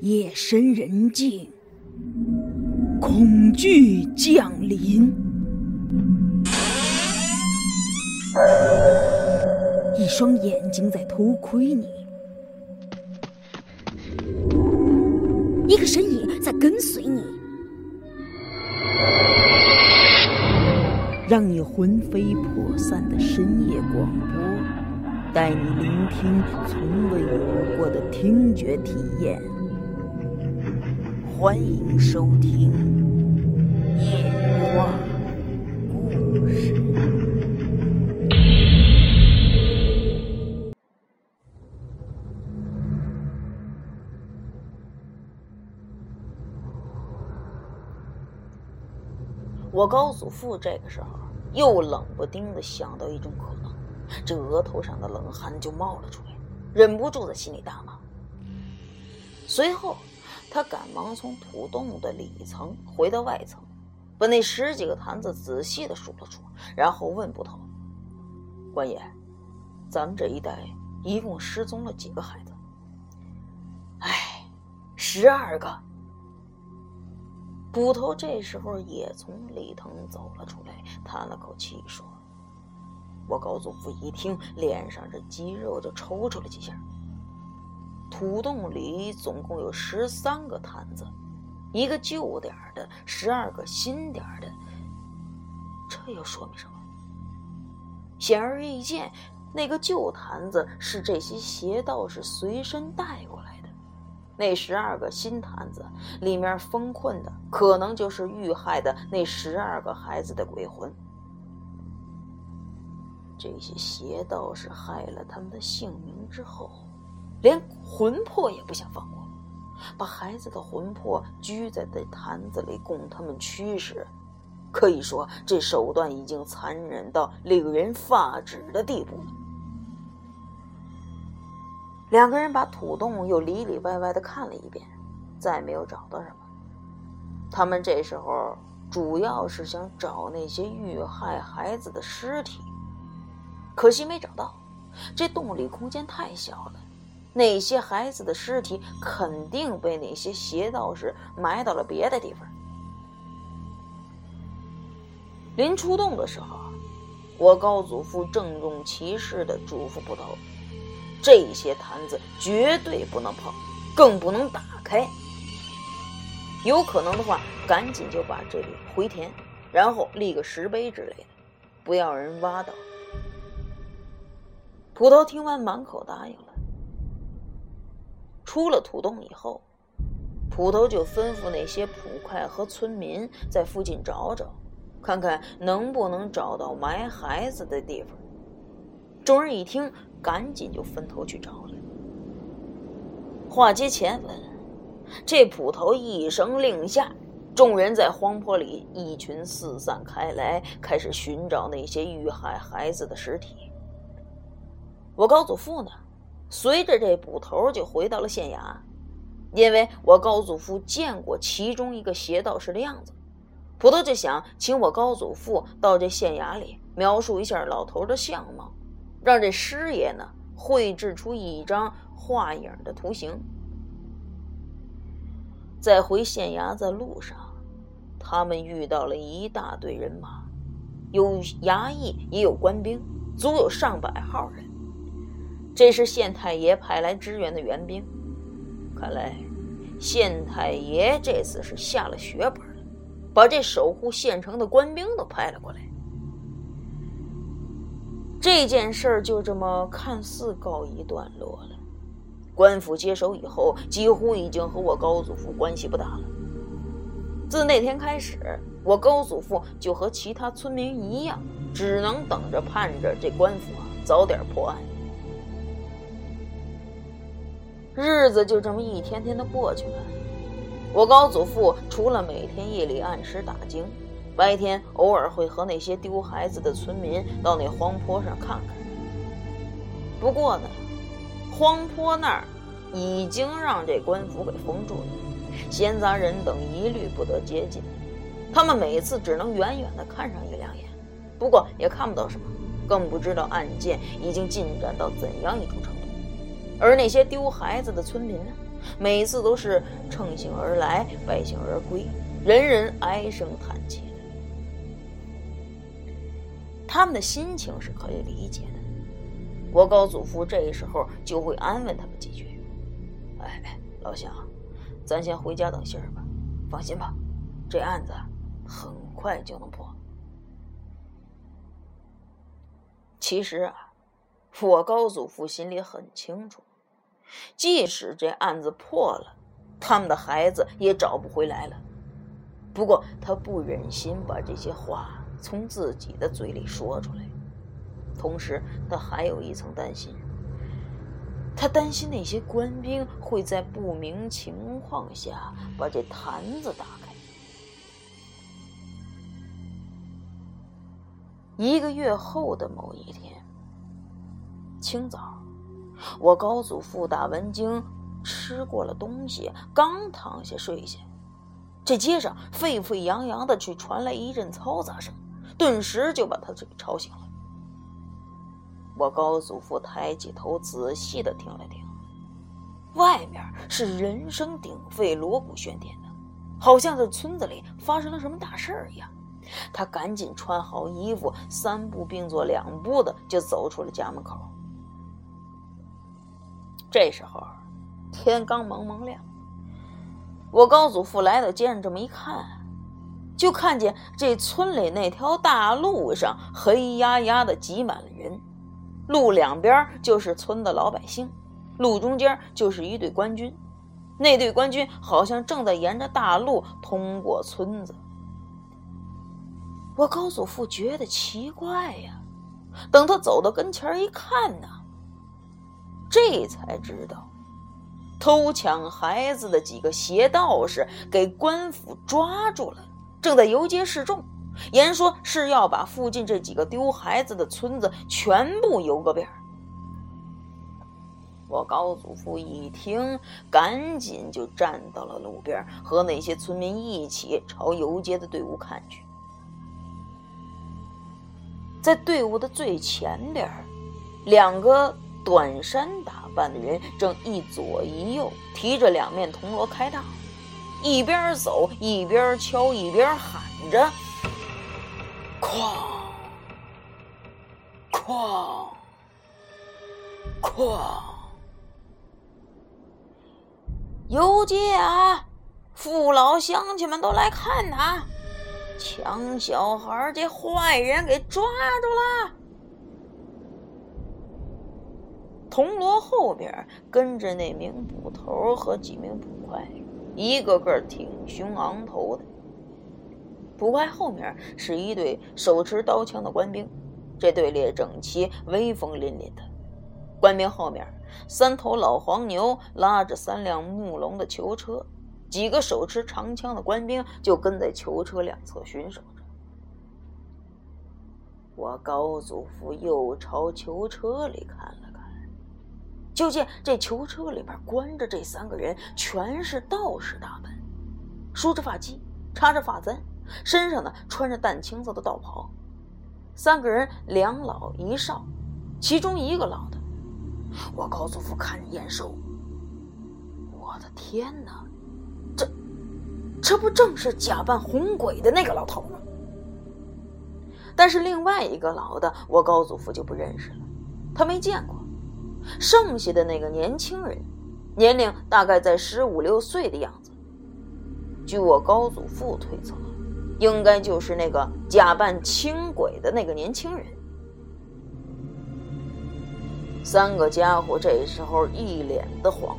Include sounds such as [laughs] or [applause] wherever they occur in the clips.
夜深人静，恐惧降临，一双眼睛在偷窥你，一个身影在跟随你，让你魂飞魄散的深夜广播，带你聆听从未有过的听觉体验。欢迎收听《夜话故事》。我高祖父这个时候又冷不丁的想到一种可能，这额头上的冷汗就冒了出来，忍不住在心里大骂。随后，他赶忙从土洞的里层回到外层，把那十几个坛子仔细的数了数，然后问捕头：“官爷，咱们这一带一共失踪了几个孩子？”“哎，十二个。”捕头这时候也从里头走了出来，叹了口气说：“我高祖父一听，脸上这肌肉就抽搐了几下。土洞里总共有十三个坛子，一个旧点儿的，十二个新点儿的，这又说明什么？显而易见，那个旧坛子是这些邪道士随身带过来的。”那十二个新坛子里面封困的，可能就是遇害的那十二个孩子的鬼魂。这些邪道士害了他们的性命之后，连魂魄也不想放过，把孩子的魂魄拘在这坛子里供他们驱使。可以说，这手段已经残忍到令人发指的地步。两个人把土洞又里里外外的看了一遍，再没有找到什么。他们这时候主要是想找那些遇害孩子的尸体，可惜没找到。这洞里空间太小了，那些孩子的尸体肯定被那些邪道士埋到了别的地方。临出洞的时候，我高祖父郑重其事的嘱咐捕头。这些坛子绝对不能碰，更不能打开。有可能的话，赶紧就把这里回填，然后立个石碑之类的，不要人挖到。捕头听完，满口答应了。出了土洞以后，捕头就吩咐那些捕快和村民在附近找找，看看能不能找到埋孩子的地方。众人一听。赶紧就分头去找了。话接前文，这捕头一声令下，众人在荒坡里一群四散开来，开始寻找那些遇害孩子的尸体。我高祖父呢，随着这捕头就回到了县衙，因为我高祖父见过其中一个邪道士的样子，捕头就想请我高祖父到这县衙里描述一下老头的相貌。让这师爷呢绘制出一张画影的图形。在回县衙的路上，他们遇到了一大队人马，有衙役也有官兵，足有上百号人。这是县太爷派来支援的援兵。看来，县太爷这次是下了血本了，把这守护县城的官兵都派了过来。这件事儿就这么看似告一段落了。官府接手以后，几乎已经和我高祖父关系不大了。自那天开始，我高祖父就和其他村民一样，只能等着盼着这官府啊早点破案。日子就这么一天天的过去了。我高祖父除了每天夜里按时打更。白天偶尔会和那些丢孩子的村民到那荒坡上看看。不过呢，荒坡那儿已经让这官府给封住了，闲杂人等一律不得接近。他们每次只能远远的看上一两眼，不过也看不到什么，更不知道案件已经进展到怎样一种程度。而那些丢孩子的村民呢，每次都是乘兴而来，败兴而归，人人唉声叹气。他们的心情是可以理解的。我高祖父这时候就会安慰他们几句：“哎，老乡，咱先回家等信儿吧。放心吧，这案子很快就能破。”其实啊，我高祖父心里很清楚，即使这案子破了，他们的孩子也找不回来了。不过他不忍心把这些话从自己的嘴里说出来，同时他还有一层担心，他担心那些官兵会在不明情况下把这坛子打开。一个月后的某一天，清早，我高祖父打完经，吃过了东西，刚躺下睡下，这街上沸沸扬扬的，却传来一阵嘈杂声，顿时就把他给吵醒了。我高祖父抬起头，仔细的听了听，外面是人声鼎沸，锣鼓喧天的，好像这村子里发生了什么大事儿一样。他赶紧穿好衣服，三步并作两步的就走出了家门口。这时候，天刚蒙蒙亮。我高祖父来到街上，这么一看，就看见这村里那条大路上黑压压的挤满了人，路两边就是村的老百姓，路中间就是一队官军。那队官军好像正在沿着大路通过村子。我高祖父觉得奇怪呀，等他走到跟前一看呢，这才知道，偷抢孩子的几个邪道士给官府抓住了，正在游街示众，言说是要把附近这几个丢孩子的村子全部游个遍。我高祖父一听，赶紧就站到了路边，和那些村民一起朝游街的队伍看去。在队伍的最前边，两个短衫打扮的人正一左一右提着两面铜锣开道，一边走一边敲，一边喊着：“哐，哐，哐！游街啊，父老乡亲们都来看呐！”抢小孩，这坏人给抓住了。铜锣后边跟着那名捕头和几名捕快，一个个挺胸昂头的。捕快后面是一队手持刀枪的官兵，这队列整齐，威风凛凛的。官兵后面，三头老黄牛拉着三辆木龙的囚车。几个手持长枪的官兵就跟在囚车两侧巡守着。我高祖父又朝囚车里看了，就见这囚车里边关着这三个人，全是道士打扮，梳着发髻，插着发簪，身上呢穿着淡青色的道袍。三个人两老一少，其中一个老的，我高祖父看着眼熟。我的天哪！这这不正是假扮红鬼的那个老头吗？但是另外一个老的，我高祖父就不认识了，他没见过。剩下的那个年轻人，年龄大概在十五六岁的样子。据我高祖父推测，应该就是那个假扮轻鬼的那个年轻人。三个家伙这时候一脸的惶恐，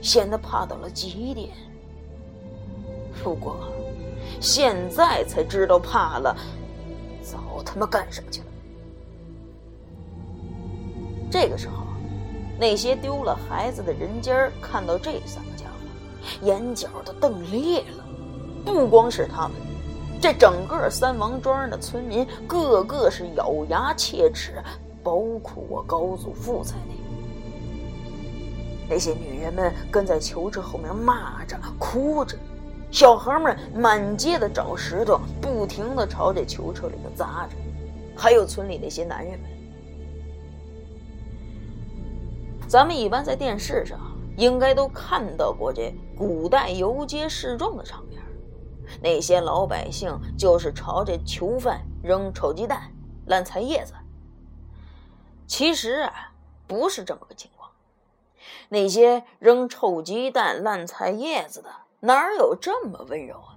显得怕到了极点。不过，现在才知道怕了，早他妈干什么去了？这个时候，那些丢了孩子的人家看到这三个家伙，眼角都瞪裂了。不光是他们，这整个三王庄的村民个个是咬牙切齿，包括我高祖父在内。那些女人们跟在囚车后面骂着、哭着。小孩们满街的找石头，不停的朝这囚车里头砸着，还有村里那些男人们，咱们一般在电视上应该都看到过这古代游街示众的场面，那些老百姓就是朝这囚犯扔臭鸡蛋、烂菜叶子。其实啊，不是这么个情况。那些扔臭鸡蛋、烂菜叶子的，哪有这么温柔啊？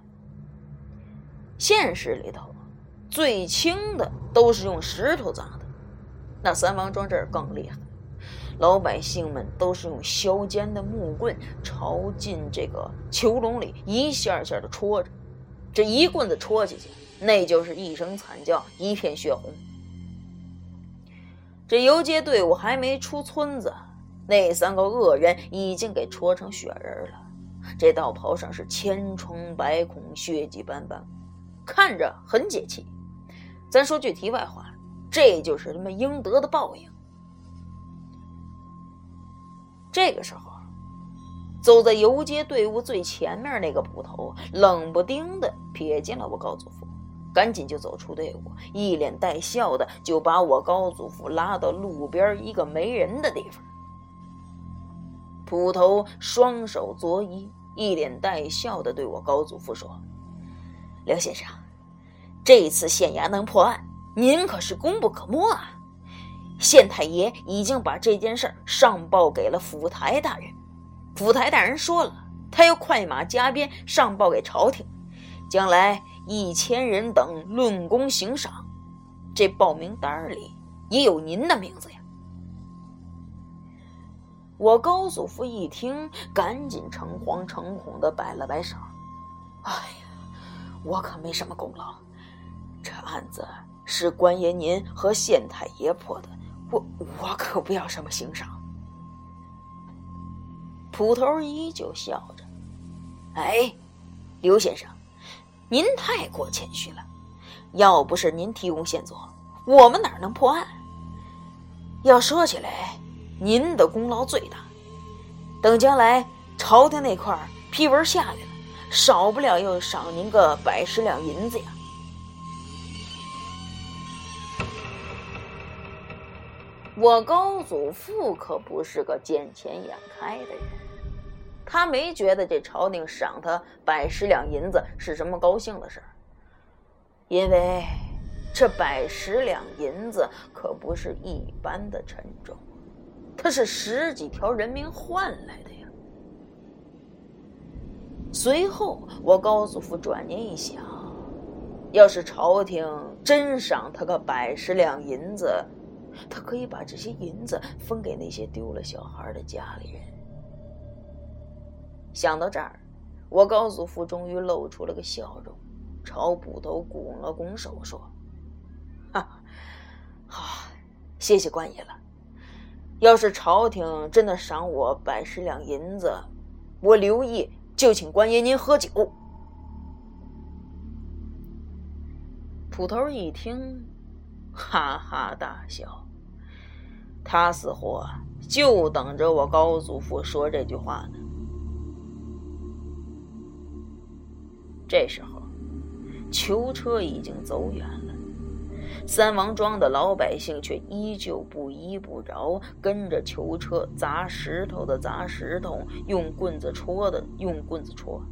现实里头，最轻的都是用石头砸的。那三王庄这儿更厉害，老百姓们都是用削尖的木棍朝进这个囚笼里一下下的戳着，这一棍子戳进去，那就是一声惨叫，一片血红。这游街队伍还没出村子，那三个恶人已经给戳成雪人了。这道袍上是千疮百孔，血迹斑斑，看着很解气。咱说句题外话，这就是他们应得的报应。这个时候，走在游街队伍最前面那个捕头，冷不丁的瞥见了我高祖父。赶紧就走出队伍，一脸带笑的就把我高祖父拉到路边一个没人的地方。捕头双手作揖，一脸带笑的对我高祖父说：“刘先生，这次县衙能破案，您可是功不可没啊！县太爷已经把这件事上报给了府台大人，府台大人说了，他要快马加鞭上报给朝廷，将来。”一千人等论功行赏，这报名单里也有您的名字呀！我高祖父一听，赶紧诚惶诚恐的摆了摆手：“哎呀，我可没什么功劳，这案子是关爷您和县太爷破的，我我可不要什么行赏。”捕头依旧笑着：“哎，刘先生。”您太过谦虚了，要不是您提供线索，我们哪能破案？要说起来，您的功劳最大。等将来朝廷那块批文下来了，少不了要赏您个百十两银子呀。我高祖父可不是个见钱眼开的人。他没觉得这朝廷赏他百十两银子是什么高兴的事儿，因为这百十两银子可不是一般的沉重，他是十几条人命换来的呀。随后，我高祖父转念一想，要是朝廷真赏他个百十两银子，他可以把这些银子分给那些丢了小孩的家里人。想到这儿，我高祖父终于露出了个笑容，朝捕头拱了拱手，说：“哈，好，谢谢官爷了。要是朝廷真的赏我百十两银子，我刘毅就请官爷您喝酒。”捕头一听，哈哈大笑。他似乎就等着我高祖父说这句话呢。这时候，囚车已经走远了，三王庄的老百姓却依旧不依不饶，跟着囚车砸石头的砸石头，用棍子戳的用棍子戳。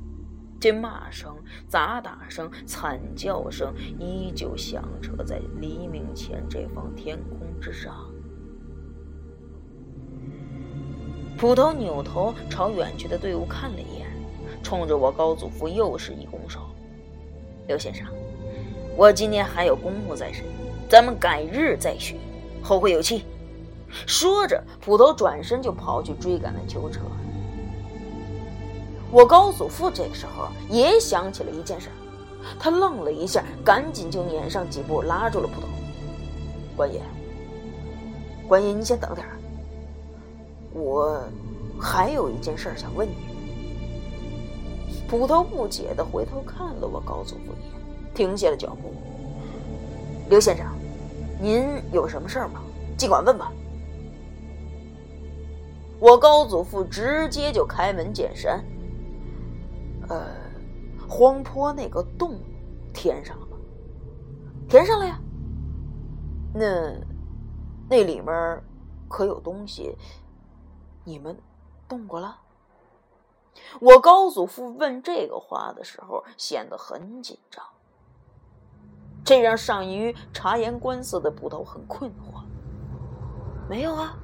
这骂声、砸打声、惨叫声依旧响彻在黎明前这方天空之上。捕头扭头朝远去的队伍看了一眼。冲着我高祖父又是一拱手，刘先生，我今天还有公务在身，咱们改日再叙，后会有期。说着，捕头转身就跑去追赶那囚车。我高祖父这个时候也想起了一件事，他愣了一下，赶紧就撵上几步，拉住了捕头。官爷，官爷，你先等点，我还有一件事想问你。捕头不解的回头看了我高祖父一眼，停下了脚步。刘先生，您有什么事儿吗？尽管问吧。我高祖父直接就开门见山。呃，荒坡那个洞填上了吗？填上了呀。那那里面可有东西？你们动过了？我高祖父问这个话的时候，显得很紧张，这让善于察言观色的捕头很困惑。没有啊，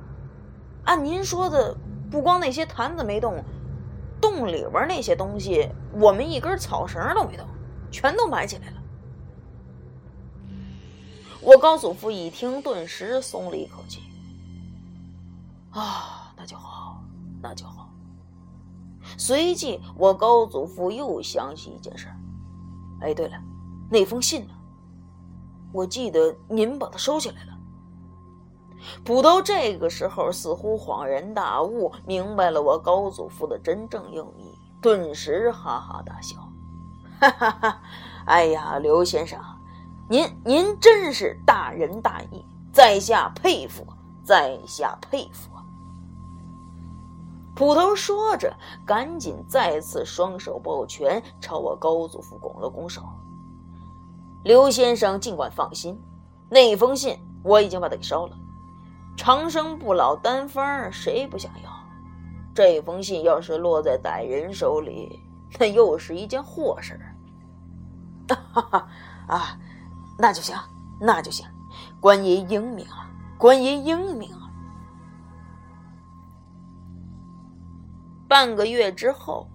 按您说的，不光那些坛子没动，洞里边那些东西，我们一根草绳都没动，全都埋起来了。我高祖父一听，顿时松了一口气。啊，那就好。随即，我高祖父又想起一件事。哎，对了，那封信呢？我记得您把它收起来了。捕头这个时候似乎恍然大悟，明白了我高祖父的真正用意，顿时哈哈大笑。[laughs] 哈哈哈！哎呀，刘先生。您您真是大仁大义，在下佩服，在下佩服。捕头说着，赶紧再次双手抱拳，朝我高祖父拱了拱手。刘先生尽管放心，那封信我已经把它给烧了。长生不老丹方，谁不想要？这封信要是落在歹人手里，那又是一件祸事。哈 [laughs] 哈啊！那就行，那就行，官爷英明啊，官爷英明半个月之后，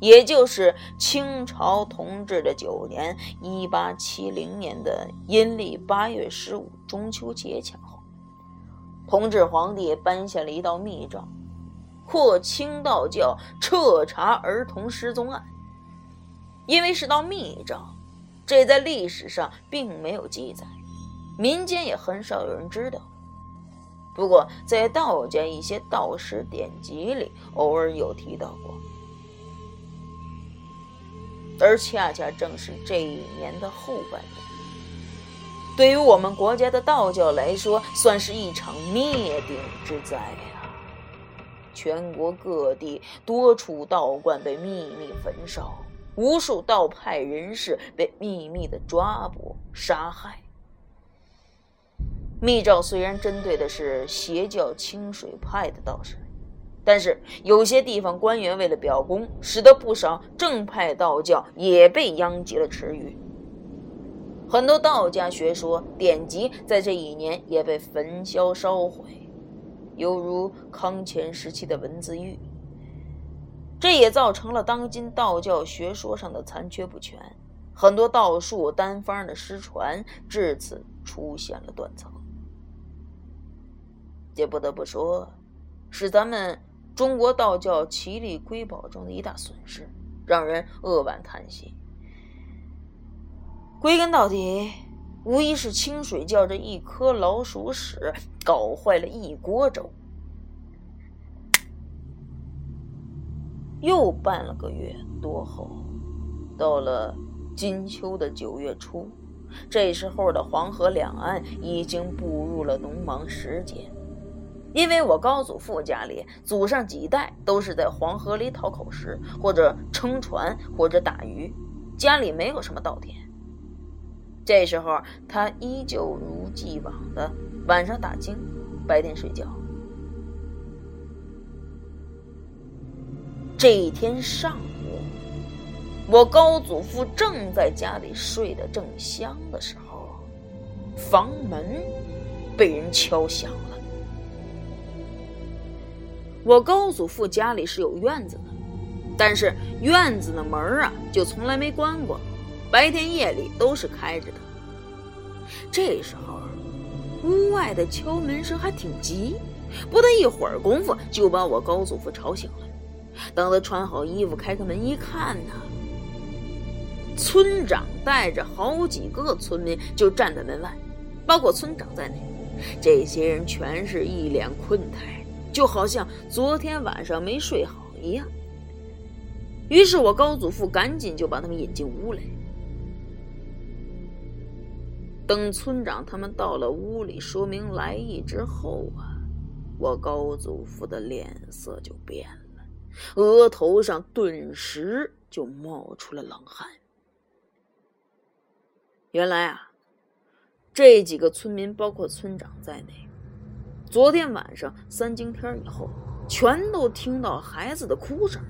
也就是清朝同治的九年（一八七零年的阴历八月十五中秋节前后），同治皇帝颁下了一道密诏，扩清道教，彻查儿童失踪案。因为是道密诏。这在历史上并没有记载，民间也很少有人知道。不过，在道家一些道士典籍里，偶尔有提到过。而恰恰正是这一年的后半年，对于我们国家的道教来说，算是一场灭顶之灾呀！全国各地多处道观被秘密焚烧。无数道派人士被秘密的抓捕、杀害。密诏虽然针对的是邪教清水派的道士，但是有些地方官员为了表功，使得不少正派道教也被殃及了池鱼。很多道家学说典籍在这一年也被焚烧烧毁，犹如康乾时期的文字狱。这也造成了当今道教学说上的残缺不全，很多道术单方的失传，至此出现了断层。这不得不说，是咱们中国道教奇力瑰宝中的一大损失，让人扼腕叹息。归根到底，无疑是清水教这一颗老鼠屎搞坏了一锅粥。又半了个月多后，到了金秋的九月初，这时候的黄河两岸已经步入了农忙时节。因为我高祖父家里祖上几代都是在黄河里讨口食，或者撑船，或者打鱼，家里没有什么稻田。这时候他依旧如既往的晚上打更，白天睡觉。这一天上午，我高祖父正在家里睡得正香的时候，房门被人敲响了。我高祖父家里是有院子的，但是院子的门啊就从来没关过，白天夜里都是开着的。这时候，屋外的敲门声还挺急，不大一会儿功夫就把我高祖父吵醒了。等他穿好衣服，开开门一看呢，村长带着好几个村民就站在门外，包括村长在内。这些人全是一脸困态，就好像昨天晚上没睡好一样。于是我高祖父赶紧就把他们引进屋来。等村长他们到了屋里，说明来意之后啊，我高祖父的脸色就变了。额头上顿时就冒出了冷汗。原来啊，这几个村民，包括村长在内，昨天晚上三更天以后，全都听到孩子的哭声，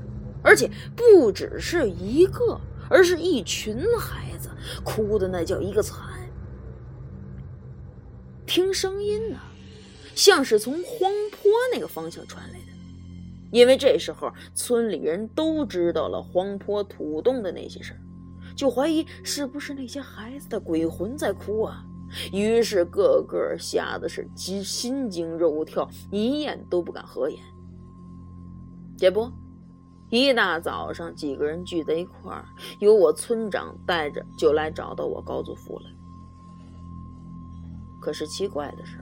而且不只是一个，而是一群孩子，哭的那叫一个惨。听声音呢，像是从荒坡那个方向传来的，因为这时候村里人都知道了荒坡土洞的那些事儿，就怀疑是不是那些孩子的鬼魂在哭啊。于是个个吓得是心心惊肉跳，一眼都不敢合眼。这不，一大早上几个人聚在一块儿，由我村长带着就来找到我高祖父了。可是奇怪的是，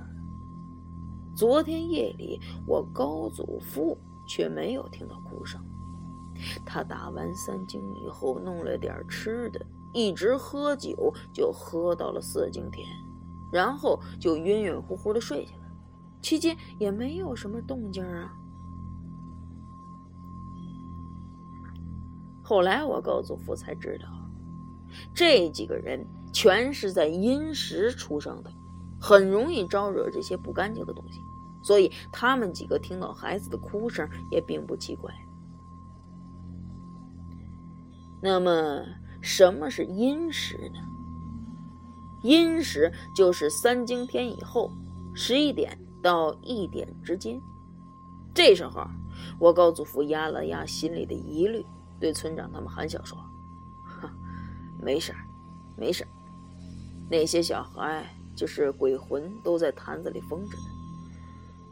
昨天夜里我高祖父却没有听到哭声。他打完三更以后，弄了点吃的。一直喝酒，就喝到了四更天，然后就晕晕乎乎的睡下了。期间也没有什么动静啊。后来我告祖父才知道，这几个人全是在阴时出生的，很容易招惹这些不干净的东西，所以他们几个听到孩子的哭声也并不奇怪。那么。什么是阴时呢？阴时就是三更天以后，十一点到一点之间。这时候，我高祖父压了压心里的疑虑，对村长他们含笑说：“没事儿，没事儿。那些小孩就是鬼魂，都在坛子里封着呢。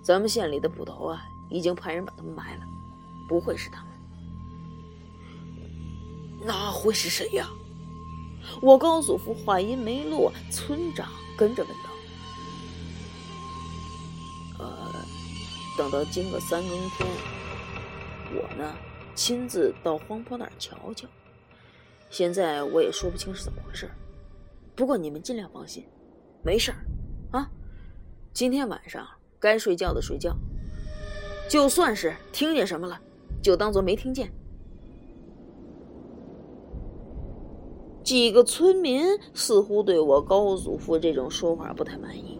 咱们县里的捕头啊，已经派人把他们埋了，不会是他们。”那会是谁呀？我高祖父话音没落，村长跟着问道：“呃，等到今个三更天，我呢亲自到荒坡那儿瞧瞧。现在我也说不清是怎么回事，不过你们尽量放心，没事儿啊。今天晚上该睡觉的睡觉，就算是听见什么了，就当做没听见。”几个村民似乎对我高祖父这种说法不太满意，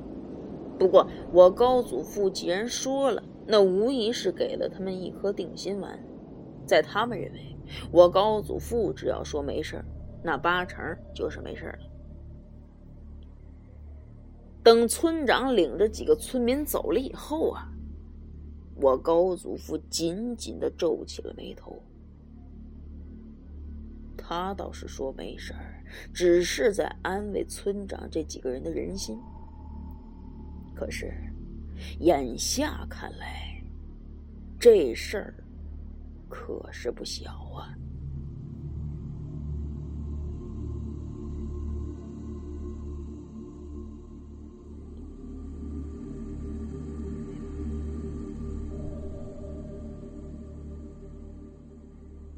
不过我高祖父既然说了，那无疑是给了他们一颗定心丸。在他们认为，我高祖父只要说没事那八成就是没事了。等村长领着几个村民走了以后啊，我高祖父紧紧的皱起了眉头。他倒是说没事儿，只是在安慰村长这几个人的人心。可是，眼下看来，这事儿可是不小啊。